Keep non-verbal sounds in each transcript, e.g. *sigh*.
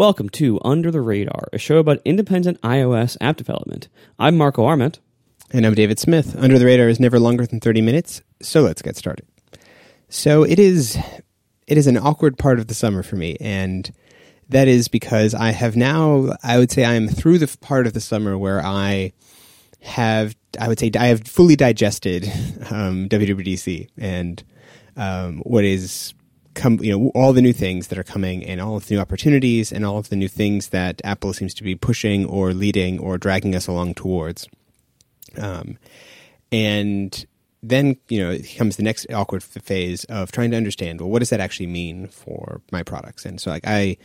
Welcome to Under the Radar, a show about independent iOS app development. I'm Marco Arment. And I'm David Smith. Under the Radar is never longer than 30 minutes, so let's get started. So it is it is an awkward part of the summer for me and that is because I have now I would say I am through the part of the summer where I have I would say I have fully digested um, WWDC and um, what is come you know all the new things that are coming and all of the new opportunities and all of the new things that Apple seems to be pushing or leading or dragging us along towards. Um, and then you know comes the next awkward phase of trying to understand well what does that actually mean for my products? And so like I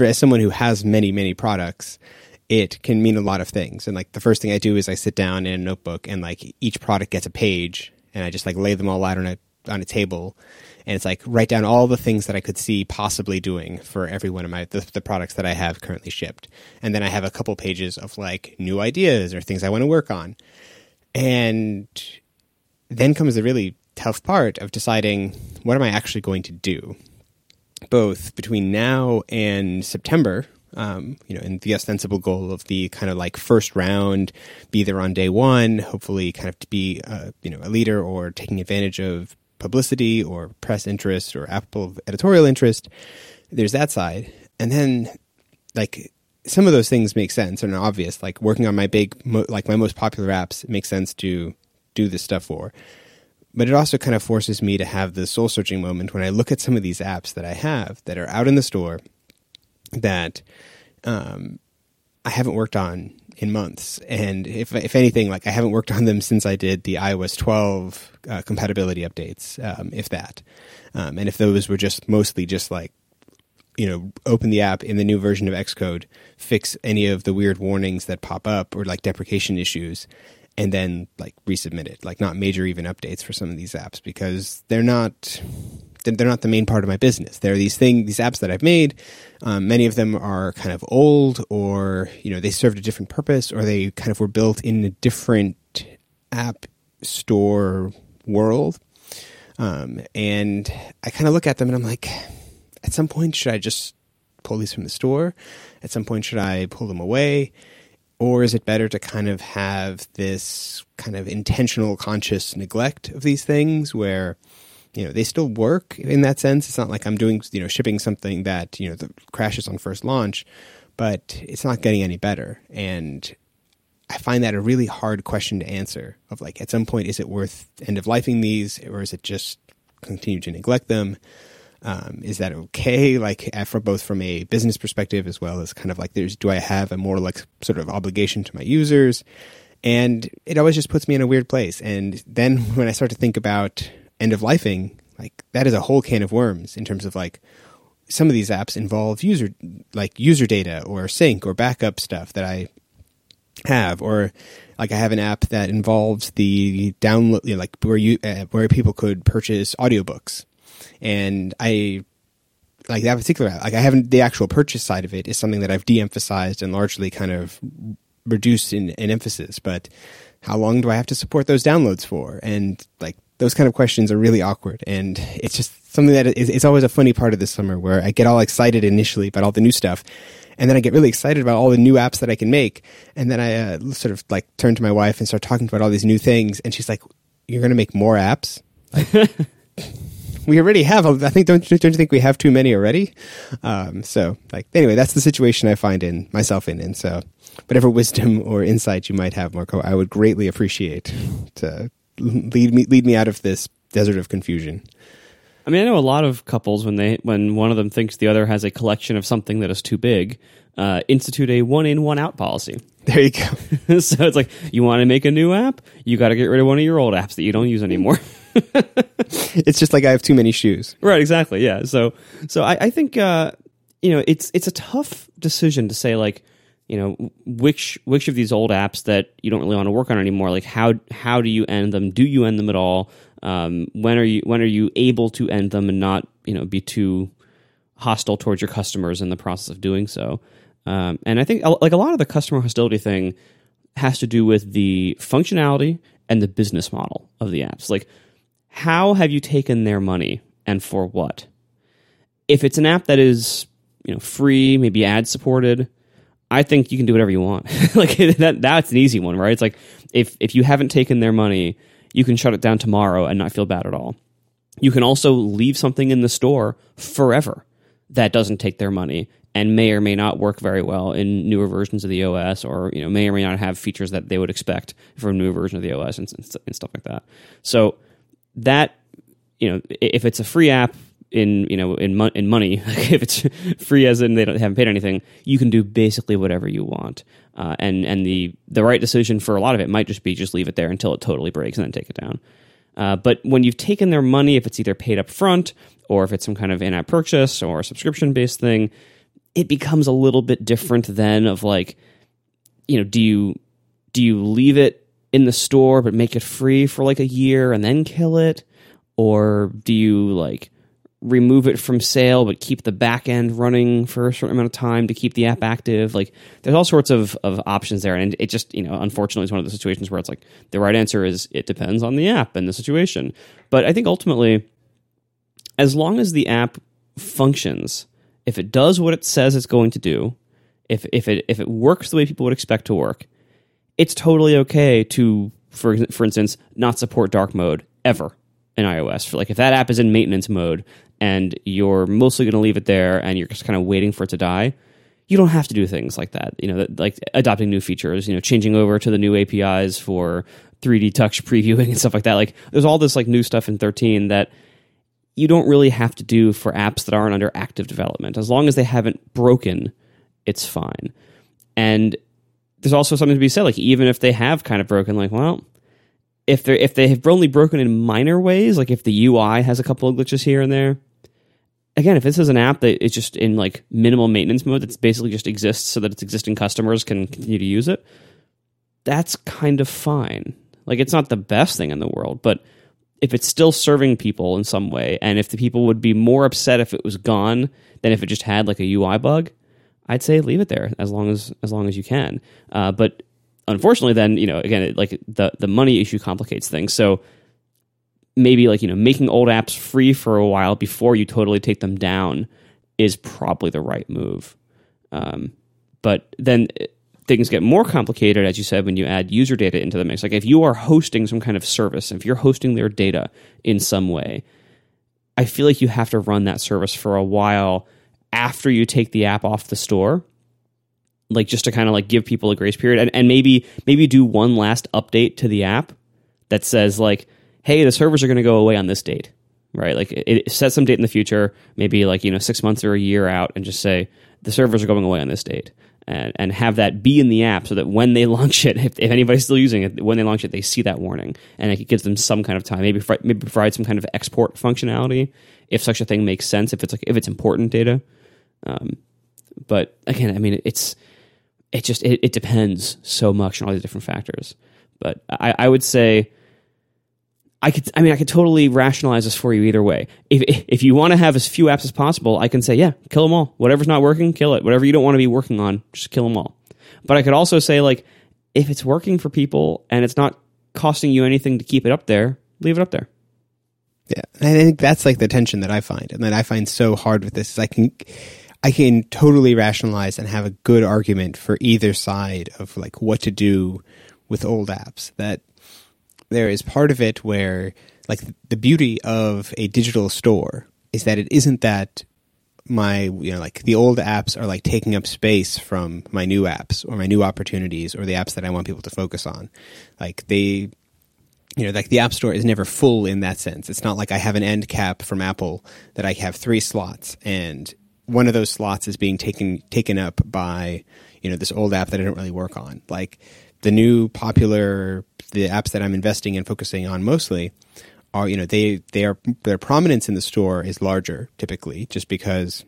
as someone who has many many products it can mean a lot of things. And like the first thing I do is I sit down in a notebook and like each product gets a page and I just like lay them all out on a on a table and it's like write down all the things that I could see possibly doing for every one of my the, the, products that I have currently shipped, and then I have a couple pages of like new ideas or things I want to work on, and then comes the really tough part of deciding what am I actually going to do, both between now and September. Um, you know, and the ostensible goal of the kind of like first round, be there on day one, hopefully kind of to be, uh, you know, a leader or taking advantage of publicity or press interest or Apple editorial interest. There's that side. And then, like, some of those things make sense and are obvious. Like, working on my big, like, my most popular apps, makes sense to do this stuff for but it also kind of forces me to have the soul searching moment when I look at some of these apps that I have that are out in the store that um, I haven't worked on in months. And if, if anything, like I haven't worked on them since I did the iOS 12 uh, compatibility updates, um, if that. Um, and if those were just mostly just like, you know, open the app in the new version of Xcode, fix any of the weird warnings that pop up or like deprecation issues, and then like resubmit it. Like not major even updates for some of these apps because they're not they're not the main part of my business. There are these things, these apps that I've made. Um, many of them are kind of old, or you know, they served a different purpose, or they kind of were built in a different app store world. Um, and I kind of look at them and I'm like, at some point, should I just pull these from the store? At some point, should I pull them away? Or is it better to kind of have this kind of intentional, conscious neglect of these things where, you know, they still work in that sense? It's not like I'm doing, you know, shipping something that, you know, the crashes on first launch, but it's not getting any better. And I find that a really hard question to answer of like, at some point, is it worth end of lifing these or is it just continue to neglect them? Um, is that okay? Like, for both from a business perspective as well as kind of like, there's do I have a more like sort of obligation to my users? And it always just puts me in a weird place. And then *laughs* when I start to think about end of lifing, like that is a whole can of worms in terms of like some of these apps involve user like user data or sync or backup stuff that I have or like I have an app that involves the download you know, like where you uh, where people could purchase audiobooks and I like that particular app like I haven't the actual purchase side of it is something that I've de-emphasized and largely kind of reduced in, in emphasis. But how long do I have to support those downloads for? And like those kind of questions are really awkward, and it's just something that is it's always a funny part of the summer where I get all excited initially about all the new stuff. And then I get really excited about all the new apps that I can make. And then I uh, sort of like turn to my wife and start talking about all these new things. And she's like, You're going to make more apps? Like, *laughs* we already have. I think don't don't you think we have too many already? Um, so like anyway, that's the situation I find in myself in, and so whatever wisdom or insight you might have, Marco, I would greatly appreciate to lead me lead me out of this desert of confusion. I mean, I know a lot of couples when they when one of them thinks the other has a collection of something that is too big, uh, institute a one in one out policy. *laughs* There you go. *laughs* so it's like you want to make a new app, you got to get rid of one of your old apps that you don't use anymore. *laughs* it's just like I have too many shoes. Right, exactly. Yeah. So so I, I think uh, you know it's it's a tough decision to say like you know which which of these old apps that you don't really want to work on anymore like how how do you end them do you end them at all um, when are you when are you able to end them and not you know be too hostile towards your customers in the process of doing so um, and i think like a lot of the customer hostility thing has to do with the functionality and the business model of the apps like how have you taken their money and for what? If it's an app that is you know free, maybe ad supported. I think you can do whatever you want. *laughs* like *laughs* that that's an easy one, right? It's like if if you haven't taken their money, you can shut it down tomorrow and not feel bad at all. You can also leave something in the store forever that doesn't take their money and may or may not work very well in newer versions of the OS, or you know may or may not have features that they would expect from a newer version of the OS and, and stuff like that. So that you know, if it's a free app in you know in mo- in money, *laughs* if it's free as in they don't haven't paid anything, you can do basically whatever you want. Uh, and and the the right decision for a lot of it might just be just leave it there until it totally breaks and then take it down. Uh, but when you've taken their money, if it's either paid up front or if it's some kind of in-app purchase or subscription-based thing, it becomes a little bit different then of like, you know, do you do you leave it in the store but make it free for like a year and then kill it, or do you like remove it from sale but keep the back end running for a certain amount of time to keep the app active. Like there's all sorts of, of options there. And it just you know unfortunately is one of the situations where it's like the right answer is it depends on the app and the situation. But i think ultimately as long as the app functions if it does what it says it's going to do if, if it if it works the way people would expect to work it's totally okay to for for instance not support dark mode ever in iOS. For like if that app is in maintenance mode and you're mostly going to leave it there and you're just kind of waiting for it to die, you don't have to do things like that. You know, like adopting new features, you know, changing over to the new APIs for 3D touch *laughs* previewing and stuff like that. Like there's all this like new stuff in 13 that you don't really have to do for apps that aren't under active development. As long as they haven't broken, it's fine. And there's also something to be said like even if they have kind of broken like well, if they if they have only broken in minor ways, like if the UI has a couple of glitches here and there, again, if this is an app that is just in like minimal maintenance mode, that's basically just exists so that its existing customers can continue to use it, that's kind of fine. Like it's not the best thing in the world, but if it's still serving people in some way, and if the people would be more upset if it was gone than if it just had like a UI bug, I'd say leave it there as long as as long as you can. Uh, but unfortunately, then you know again, it, like the the money issue complicates things. So maybe like you know making old apps free for a while before you totally take them down is probably the right move. Um, but then uh, things get more complicated, as you said, when you add user data into the mix. Like if you are hosting some kind of service, if you're hosting their data in some way, I feel like you have to run that service for a while after you take the app off the store like just to kind of like give people a grace period and, and maybe maybe do one last update to the app that says like hey the servers are going to go away on this date right? Like it, it set some date in the future maybe like you know six months or a year out and just say the servers are going away on this date and, and have that be in the app so that when they *laughs* launch it if, if anybody's still using it when they launch it they see that warning and it gives them some kind of time maybe maybe provide some kind of export functionality if such a thing makes sense if it's like if it's important data. Um, but again i mean it's it just it, it depends so much on all these different factors. But I, I would say I could I mean I could totally rationalize this for you either way. If if you want to have as few apps as possible, I can say yeah, kill them all. Whatever's not working, kill it. Whatever you don't want to be working on, just kill them all. But I could also say like if it's working for people and it's not costing you anything to keep it up there, leave it up there. Yeah, I think that's like the tension that I find, and that I find so hard with this. Is I can I can totally rationalize and have a good argument for either side of like what to do with old apps. That there is part of it where like the beauty of a digital store is that it isn't that my you know like the old apps are like taking up space from my new apps or my new opportunities or the apps that I want people to focus on. Like they you know, like the App Store is never full in that sense. It's not like I have an end cap from Apple that I have three slots and one of those slots is being taken taken up by you know this old app that I don't really work on. Like the new popular the apps that I'm investing in focusing on mostly are you know they they are their prominence in the store is larger typically just because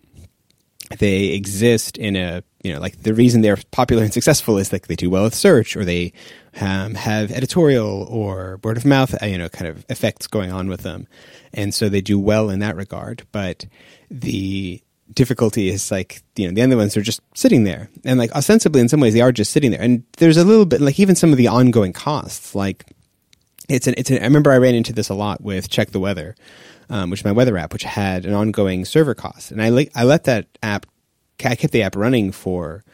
they exist in a you know like the reason they're popular and successful is like they do well with search or they um, have editorial or word of mouth you know kind of effects going on with them and so they do well in that regard but the difficulty is like you know the other ones are just sitting there. And like ostensibly in some ways they are just sitting there. And there's a little bit like even some of the ongoing costs like it's an it's an, I remember I ran into this a lot with check the weather um, which my weather app which had an ongoing server cost. And I like I let that app I kept the app running for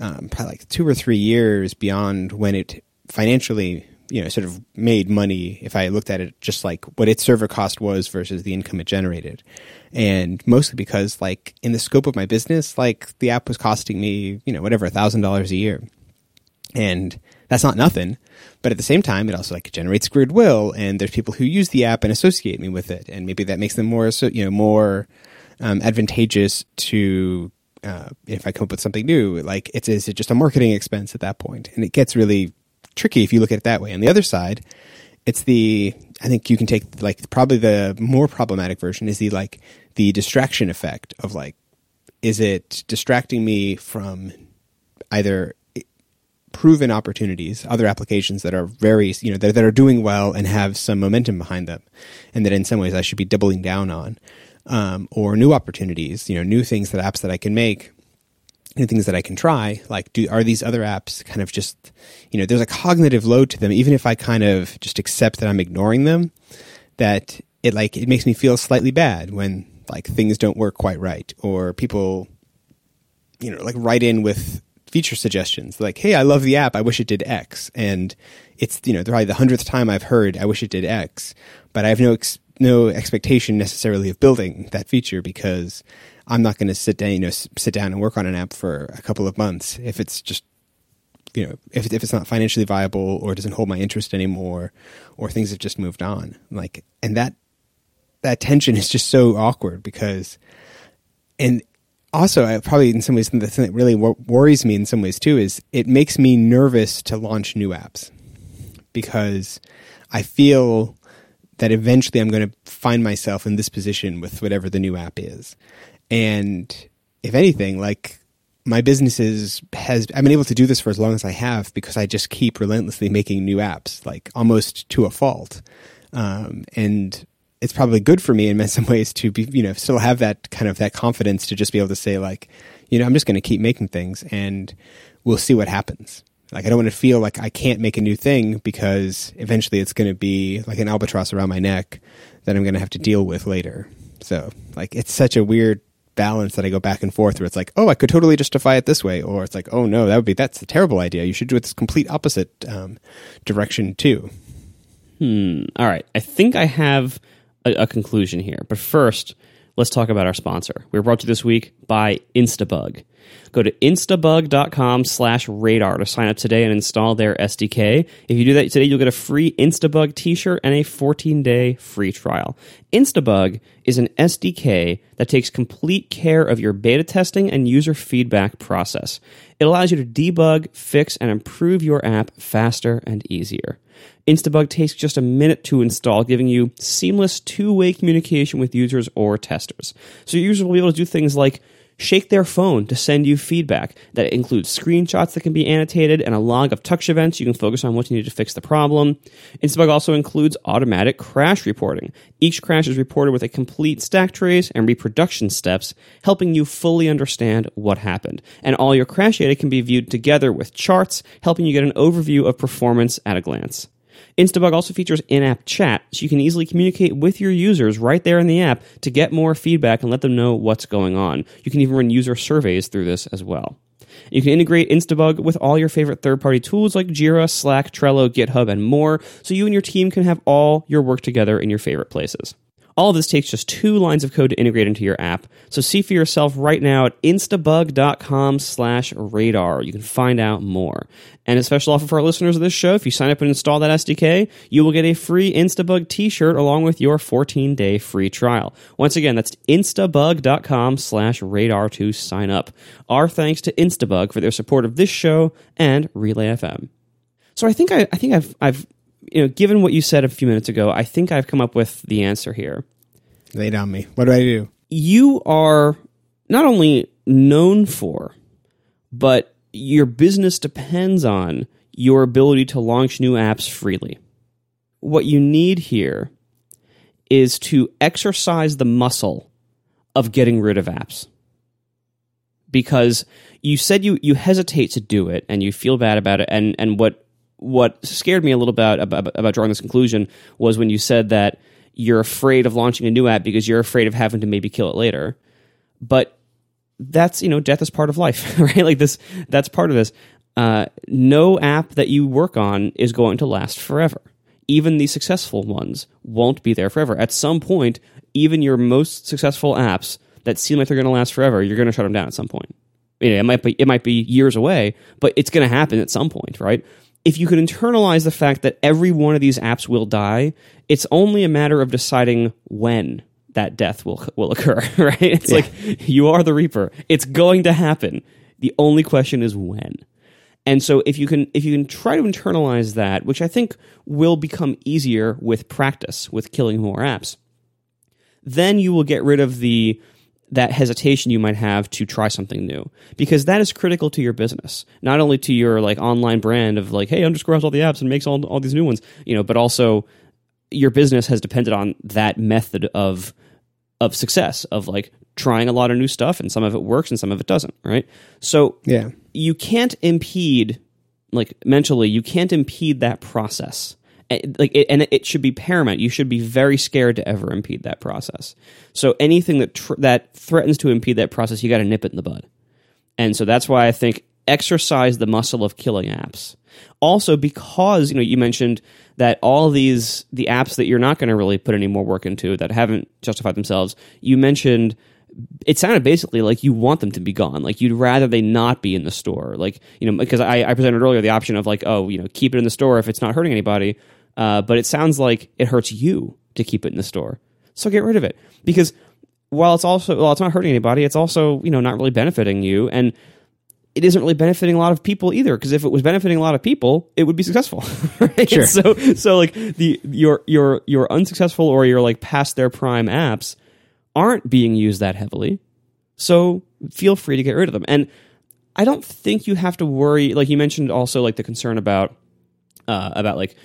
um, probably like two or three years beyond when it financially you know sort of made money if I looked at it just like what its server cost was versus the income it generated, and mostly because like in the scope of my business, like the app was costing me you know whatever thousand dollars a year, and that's not nothing. But at the same time, it also like generates goodwill, and there's people who use the app and associate me with it, and maybe that makes them more you know more um, advantageous to uh, if I come up with something new. Like it's is it just a marketing expense at that point, and it gets really tricky if you look at it that way. On the other side, it's the I think you can take like probably the more problematic version is the like the distraction effect of like is it distracting me from either proven opportunities, other applications that are very, you know, that, that, are doing well and have some momentum behind them, and that in some ways I should be doubling down on, um, or new opportunities, you know, new things that apps that I can make, new things that I can try. Like, do are these other apps kind of just, you know, there's a cognitive load to them, even if I kind of just accept that I'm ignoring them, that it like it makes me feel slightly bad when like things don't work quite right, or people, you know, like write in with feature suggestions like hey i love the app i wish it did x and it's you know probably the hundredth time i've heard i wish it did x but i have no ex- no expectation necessarily of building that feature because I'm not going to sit down, you know, sit down and work on an app for a couple of months if it's just, you know, if if it's not financially viable or doesn't hold my interest anymore, or things have just moved on. Like, and that that tension is just so awkward because, and also I probably in some ways the thing that really worries me in some ways too is it makes me nervous to launch new apps because I feel that eventually I'm going to find myself in this position with whatever the new app is. And if anything, like my business is, has, I've been able to do this for as long as I have because I just keep relentlessly making new apps, like almost to a fault. Um, and it's probably good for me in *laughs* some ways to be, you know, still have that kind of that confidence to just be able to say like, you know, I'm just going to keep making things and we'll see what happens. Like I don't want to feel like I can't make a new thing because eventually it's going to be like an albatross around my neck that I'm going to have to deal with later. So like it's such a weird balance that I go back and forth where it's like, oh, I could totally justify it this way, or it's like, oh no, that would be that's a terrible idea. You should do it this complete opposite um, direction too. Hmm. All right. I think I have a, a conclusion here, but first, let's talk about our sponsor. We're brought to you this week by Instabug. Go to instabug.com slash radar to sign up today and install their SDK. If you do that today, you'll get a free Instabug t-shirt and a 14-day free trial. Instabug is an SDK that takes complete care of your beta testing and user feedback process. It allows you to debug, fix, and improve your app faster and easier. Instabug takes just a minute to install, giving you seamless two-way communication with users or testers. So your users will be able to do things like Shake their phone to send you feedback that includes screenshots that can be annotated and a log of touch events. You can focus on what you need to fix the problem. Instabug also includes automatic crash reporting. Each crash is reported with a complete stack trace and reproduction steps, helping you fully understand what happened. And all your crash data can be viewed together with charts, helping you get an overview of performance at a glance. Instabug also features in-app chat, so you can easily communicate with your users right there in the app to get more feedback and let them know what's going on. You can even run user surveys through this as well. You can integrate Instabug with all your favorite third-party tools like Jira, Slack, Trello, GitHub, and more, so you and your team can have all your work together in your favorite places. All of this takes just two lines of code to integrate into your app. So see for yourself right now at instabug.com slash radar. You can find out more. And a special offer for our listeners of this show, if you sign up and install that SDK, you will get a free Instabug t-shirt along with your 14-day free trial. Once again, that's instabug.com slash radar to sign up. Our thanks to Instabug for their support of this show and Relay FM. So I think I, I think I've I've you know, given what you said a few minutes ago, I think I've come up with the answer here. Lay on me. What do I do? You are not only known for, but your business depends on your ability to launch new apps freely. What you need here is to exercise the muscle of getting rid of apps. Because you said you, you hesitate to do it and you feel bad about it. And, and what what scared me a little bit about, about drawing this conclusion was when you said that you're afraid of launching a new app because you're afraid of having to maybe kill it later. But that's you know death is part of life, *laughs* right? Like this, that's part of this. Uh, no app that you work on is going to last forever. Even the successful ones won't be there forever. At some point, even your most successful apps that seem like they're going to last forever, you're going to shut them down at some point. You know, it might be it might be years away, but it's going to happen at some point, right? If you could internalize the fact that every one of these apps will die, it's only a matter of deciding when that death will will occur, *laughs* right? It's Yeah. like you are the reaper. It's going to happen. The only question is when. And so if you can if you can try to internalize that, which I think will become easier with practice, with killing more apps, then you will get rid of the that hesitation you might have to try something new. Because that is critical to your business. Not only to your like online brand of like hey underscore has all the apps and makes all, all these new ones you know but also your business has depended on that method of of success of like trying a lot of new stuff and some of it works and some of it doesn't right? So Yeah. you can't impede like mentally you can't impede that process Eh, like it, and it should be paramount you should be very scared to ever impede that process so anything that tr- that threatens to impede that process you got to nip it in the bud and so that's why i think exercise the muscle of killing apps also because you know you mentioned that all these the apps that you're not going to really put any more work into that haven't justified themselves you mentioned it sounded basically like you want them to be gone. Like you'd rather they not be in the store. Like, you know, because I, I presented earlier the option of like, oh, you know, keep it in the store if it's not hurting anybody. Uh, but it sounds like it hurts you to keep it in the store. So get rid of it. Because while it's also, while it's not hurting anybody, it's also, you know, not really benefiting you. And it isn't really benefiting a lot of people either. Because if it was benefiting a lot of people, it would be successful. *laughs* right? Sure. So, so like the, your, your, your unsuccessful or your like past their prime apps aren't being used that heavily. So feel free to get rid of them. And I don't think you have to worry. Like you mentioned, also like the concern about uh, about like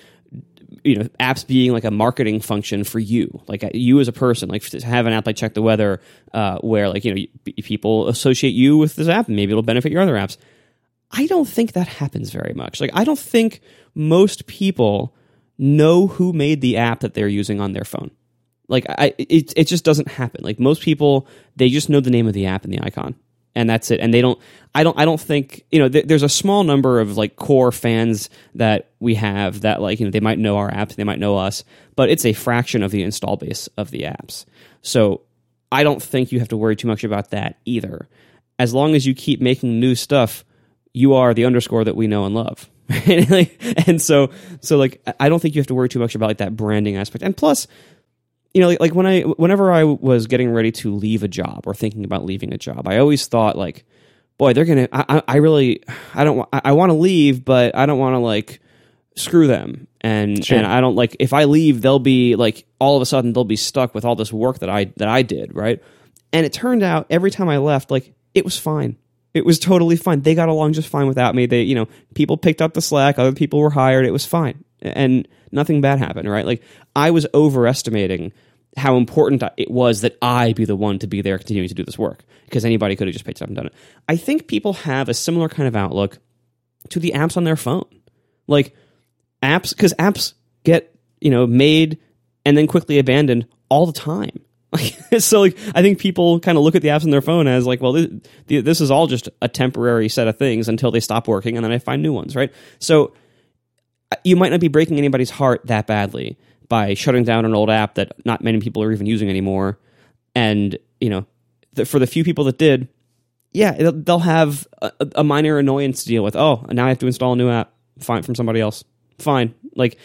you know apps being like a marketing function for you, like uh, you as a person. Like to have an app like Check the Weather, uh, where like you know people associate you with this app, and maybe it'll benefit your other apps. I don't think that happens very much. Like I don't think most people know who made the app that they're using on their phone. Like I, it, it just doesn't happen. Like most people, they just know the name of the app and the icon, and that's it. And they don't. I don't. I don't think you know. Th- there's a small number of like core fans that we have that like you know they might know our apps, they might know us, but it's a fraction of the install base of the apps. So I don't think you have to worry too much about that either. As long as you keep making new stuff, you are the underscore that we know and love. *laughs* And so, so like, I don't think you have to worry too much about like that branding aspect. And plus, you know, like, like when I, whenever I was getting ready to leave a job or thinking about leaving a job, I always thought like, boy, they're gonna. I, I- I really, I don't. I, I want to leave, but I don't want to like screw them. And Sure. and I don't like if I leave, they'll be like all of a sudden they'll be stuck with all this work that I that I did, right? And it turned out every time I left, like it was fine. It was totally fine. They got along just fine without me. They, you know, people picked up the slack. Other people were hired. It was fine, and nothing bad happened. Right? Like I was overestimating how important it was that I be the one to be there continuing to do this work because anybody could have just picked up and done it. I think people have a similar kind of outlook to the apps on their phone. Like apps, because apps get you know made and then quickly abandoned all the time. *laughs* Like so, like I think people kind of look at the apps on their phone as like, well, this, this is all just a temporary set of things until they stop working, and then I find new ones, right? So you might not be breaking anybody's heart that badly by shutting down an old app that not many people are even using anymore. And, you know, the, for the few people that did, yeah, they'll, they'll have a, a minor annoyance to deal with. Oh, now I have to install a new app. Fine from somebody else. Fine. Like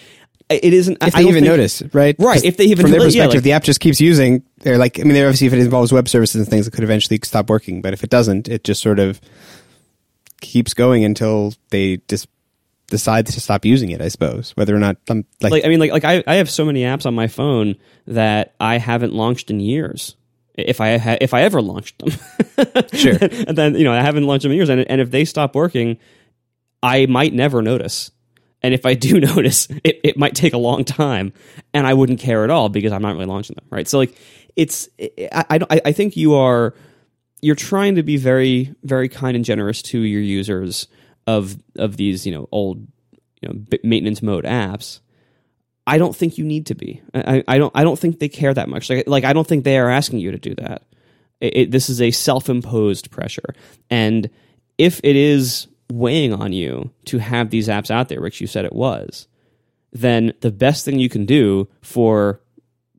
it isn't. If I they even think- notice, right? Right, if they even from their notice, yeah, perspective, like- the app just keeps using. They're like, I mean, they're obviously if it involves web services and things, it could eventually stop working. But if it doesn't, it just sort of keeps going until they just decide to stop using it. I suppose whether or not um, like, like I mean, like like I, I have so many apps on my phone that I haven't launched in years. If I ha- if I ever launched them, *laughs* Sure. and then you know I haven't launched them in years, and and if they stop working, I might never notice. And if I do *laughs* notice, it, it might take a long time, and I wouldn't care at all because I'm not really launching them, right? So like, it's I I, don't- I I think you are you're trying to be very very kind and generous to your users of of these you know old you know maintenance mode apps. I don't think you need to be. I, I don't I don't think they care that much. Like like I don't think they are asking you to do that. It, it, this is a self-imposed pressure, and if it is weighing on you to have these apps out there, which you said it was, then the best thing you can do for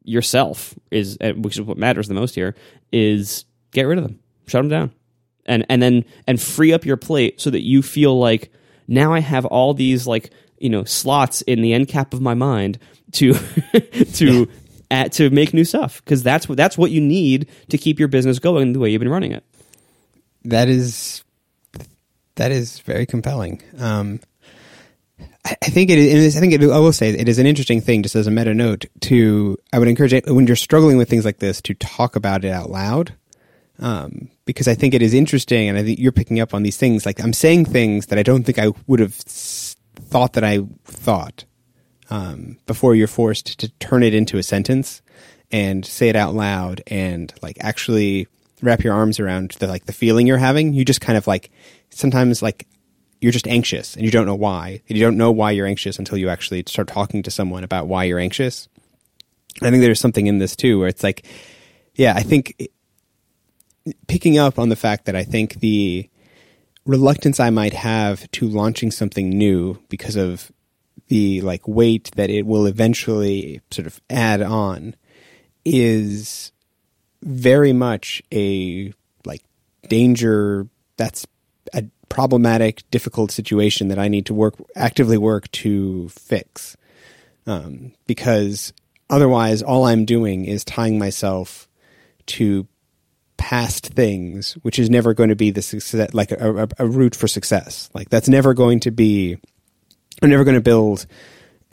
yourself is, which is what matters the most here, is get rid of them, shut them down, and and then and free up your plate so that you feel like now I have all these like you know slots in the end cap of my mind to *laughs* to at, to make new stuff because that's what that's what you need to keep your business going the way you've been running it. That is that is very compelling. Um, I, I think it is. I think it, I will say it is an interesting thing, just as a meta note. To I would encourage it when you're struggling with things like this to talk about it out loud, um, because I think it is interesting, and I think you're picking up on these things. Like I'm saying things that I don't think I would have thought that I thought um, before you're forced to turn it into a sentence and say it out loud and like actually wrap your arms around the like the feeling you're having. You just kind of like sometimes like you're just anxious and you don't know why. And you don't know why you're anxious until you actually start talking to someone about why you're anxious. I think there's something in this too where it's like, yeah, I think picking up on the fact that I think the reluctance I might have to launching something new because of the like weight that it will eventually sort of add on is very much a like danger that's a problematic difficult situation that I need to work actively work to fix. Um, because otherwise all I'm doing is tying myself to past things which is never going to be the success like a, a, a route for success like that's never going to be I'm never going to build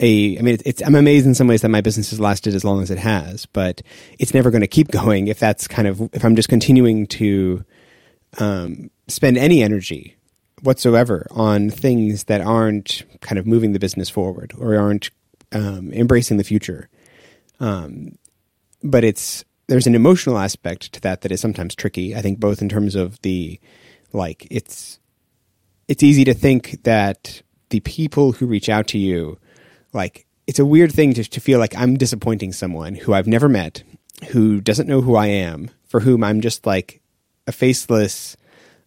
a. I mean, it's, I'm amazed in some ways that my business has lasted as long as it has, but it's never going to keep going if that's kind of if I'm just continuing to um, spend any energy whatsoever on things that aren't kind of moving the business forward or aren't um, embracing the future. Um, but it's there's an emotional aspect to that that is sometimes tricky. I think both in terms of the like it's it's easy to think that the people who reach out to you, like it's a weird thing to, to feel like I'm disappointing someone who I've never met, who doesn't know who I am, for whom I'm just like a faceless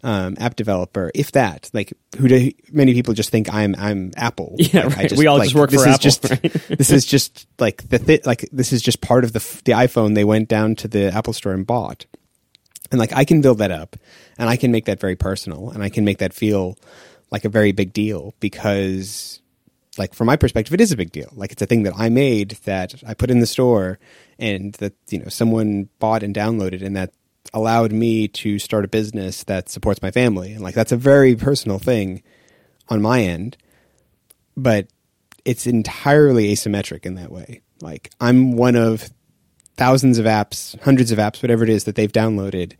um, app developer, if that. Like, who do many people just think I'm I'm Apple? *laughs* Yeah, like, right. Just, we all like, just work this for is Apple. Just, right? *laughs* this is just like the th- like this is just part of the the iPhone they went down to the Apple store and bought, and like I can build that up, and I can make that very personal, and I can make that feel like a very big deal because like from my perspective it is a big deal like it's a thing that i made that i put in the store and that you know someone bought and downloaded and that allowed me to start a business that supports my family. And like that's a very personal thing on my end but it's entirely asymmetric in that way. Like i'm one of thousands of apps hundreds of apps whatever it is that they've downloaded.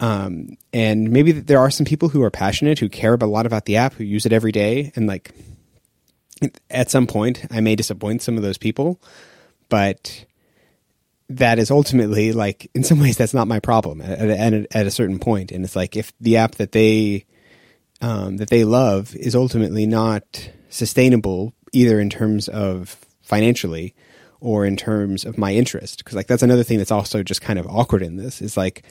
Um, and maybe there are some people who are passionate, who care a lot about the app, who use it every day. And like at some point, I may disappoint some of those people, but that is ultimately like, in some ways, that's not my problem at, at, at a certain. And it's like, if the app that they, um, that they love is ultimately not sustainable, either in terms of financially or in terms of my interest. Because like, that's another thing that's also just kind of awkward in this is like,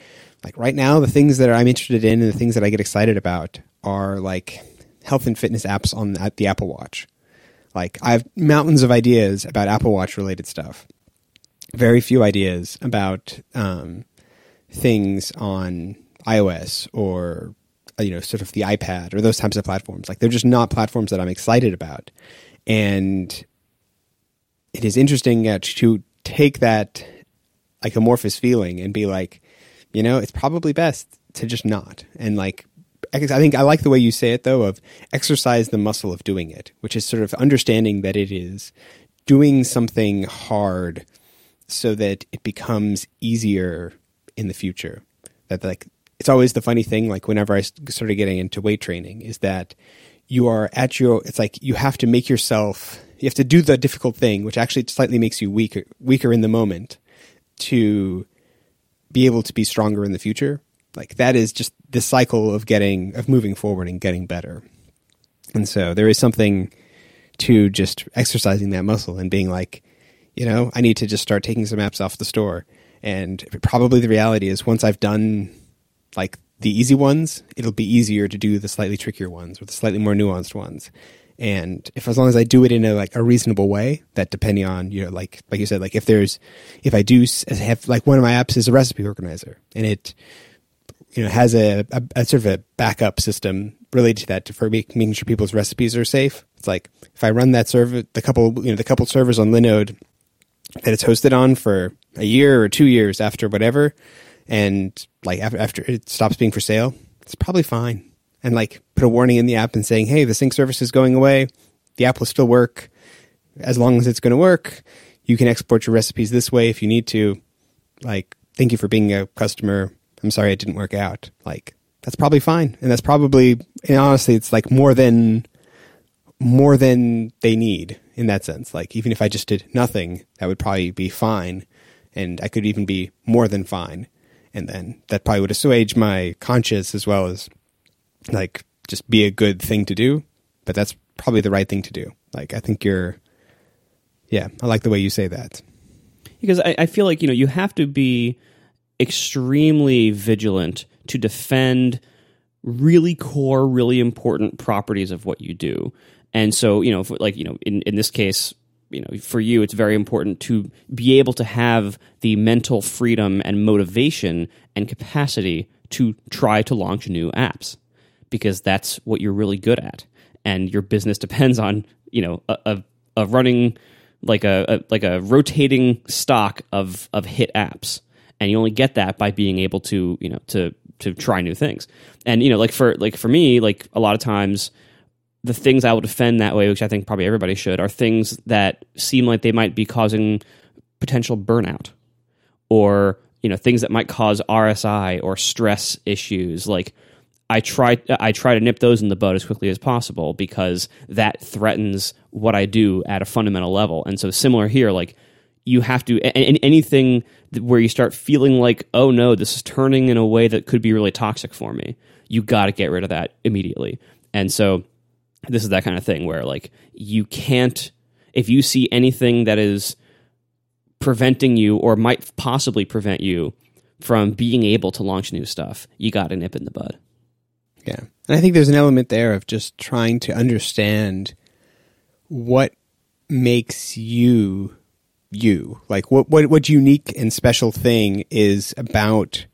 like right now the things that I'm interested in and the things that I get excited about are like health and fitness apps on the Apple Watch. Like I have mountains of ideas about Apple Watch related stuff. Very few ideas about um, things on iOS or you know sort of the iPad or those types of platforms. Like they're just not platforms that I'm excited about. And it is interesting uh, to take that like amorphous feeling and be like, you know, it's probably best to just not. And like, I think I like the way you say it though, of exercise the muscle of doing it, which is sort of understanding that it is doing something hard so that it becomes easier in the future. That like, it's always the funny thing, like whenever I started getting into weight training is that you are at your, it's like you have to make yourself, you have to do the difficult thing, which actually slightly makes you weaker, weaker in the moment to be able to be stronger in the future. Like that is just the cycle of getting of moving forward and getting better. And so there is something to just exercising that muscle and being like, you know, I need to just start taking some apps off the store And probably the reality is once I've done like the easy ones, it'll be easier to do the slightly trickier ones or the slightly more nuanced ones. And if as long as I do it in a like a reasonable way, that depending on you know like like you said like if there's if I do have like one of my apps is a recipe organizer and it you know has a, a, a sort of a backup system related to that for making sure people's recipes are safe. It's like if I run that server, the couple you know the couple servers on Linode that it's hosted on for a year or two years after whatever, and like after, it stops being for sale, it's probably fine. And like put a warning in the app and saying, "Hey, the sync service is going away. The app will still work as long as it's going to work. You can export your recipes this way if you need to. Like, thank you for being a customer. I'm sorry it didn't work out. Like, that's probably fine, and that's probably and honestly, it's like more than more than they need in that sense. Like, even if I just did nothing, that would probably be fine, and I could even be more than fine. And then that probably would assuage my conscience as well as like just be a good thing to do. But that's probably the right thing to do. Like i think you're yeah i like the way you say that. Because I, I feel like you know you have to be extremely vigilant to defend really core really important properties of what you do and so you know like you know in, in this case you know for you it's very important to be able to have the mental freedom and motivation and capacity to try to launch new apps because that's what you're really good at. And your business depends on you know a, a, a running like a, a, like a rotating stock of of hit apps. And you only get that by being able to you know to to try new things. And you know like for like for me like a lot of times the things I will defend that way, which I think probably everybody should, are things that seem like they might be causing potential burnout or you know things that might cause RSI or stress issues. Like I try I try to nip those in the bud as quickly as possible because that threatens what I do at a fundamental level. And so similar here, like you have to and anything where you start feeling like oh no this is turning in a way that could be really toxic for me you got to get rid of that immediately and so this is that kind of thing where like you can't if you see anything that is preventing you or might possibly prevent you from being able to launch new stuff, you got to nip in the bud. Yeah. And I think there's an element there of just trying to understand what makes you you. Like what what what unique and special thing is about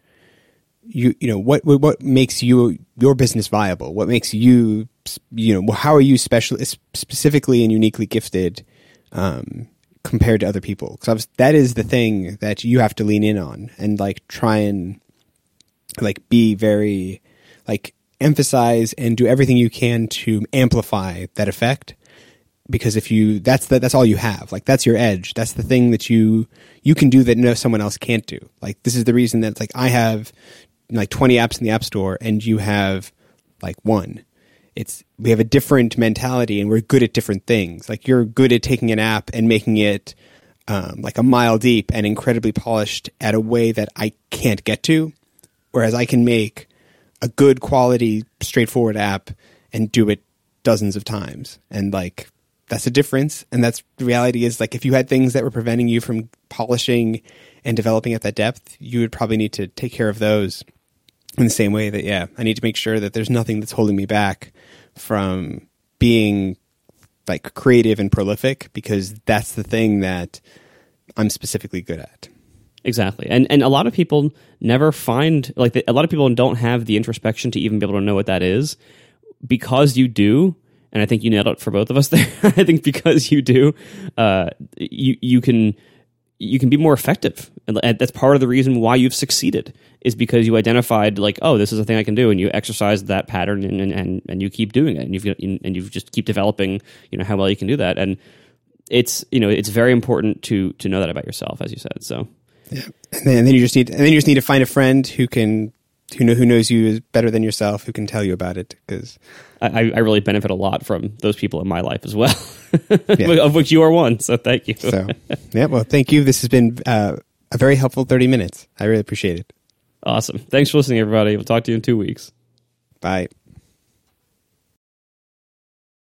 you you know what what makes you your business viable? What makes you you know how are you special specifically and uniquely gifted um, compared to other people? Because that is the thing that you have to lean in on and like try and like be very like emphasize and do everything you can to amplify that effect because if you that's the, that's all you have like that's your edge that's the thing that you you can do that no someone else can't do like this is the reason that like i have like 20 apps in the app store and you have like one. It's we have a different mentality and we're good at different things. Like you're good at taking an app and making it um, like a mile deep and incredibly polished at a way that i can't get to whereas i can make a good quality straightforward app and do it dozens of times. And like that's a difference. And that's the reality is like if you had things that were preventing you from polishing and developing at that depth you would probably need to take care of those in the same way that yeah i need to make sure that there's nothing that's holding me back from being like creative and prolific because that's the thing that i'm specifically good at. Exactly. And and a lot of people never find like the, a lot of people don't have the introspection to even be able to know what that is because you do and i think you nailed it for both of us *laughs* there. I think because you do uh, you you can you can be more effective. And that's part of the reason why you've succeeded is because you identified like oh this is a thing i can do and you exercise that pattern and and, and you keep doing it and you've and you just keep developing you know how well you can do that. And it's you know it's very important to to know that about yourself as you said so. Yeah. And then you just need and then you just need to find a friend who can who know who knows you is better than yourself who can tell you about it because I, I really benefit a lot from those people in my life as well *laughs* yeah. *laughs* of which you are one so thank you so yeah well thank you this has been uh, a very helpful 30 minutes i really appreciate it Awesome. Thanks for listening, everybody. We'll talk to you in two weeks. Bye.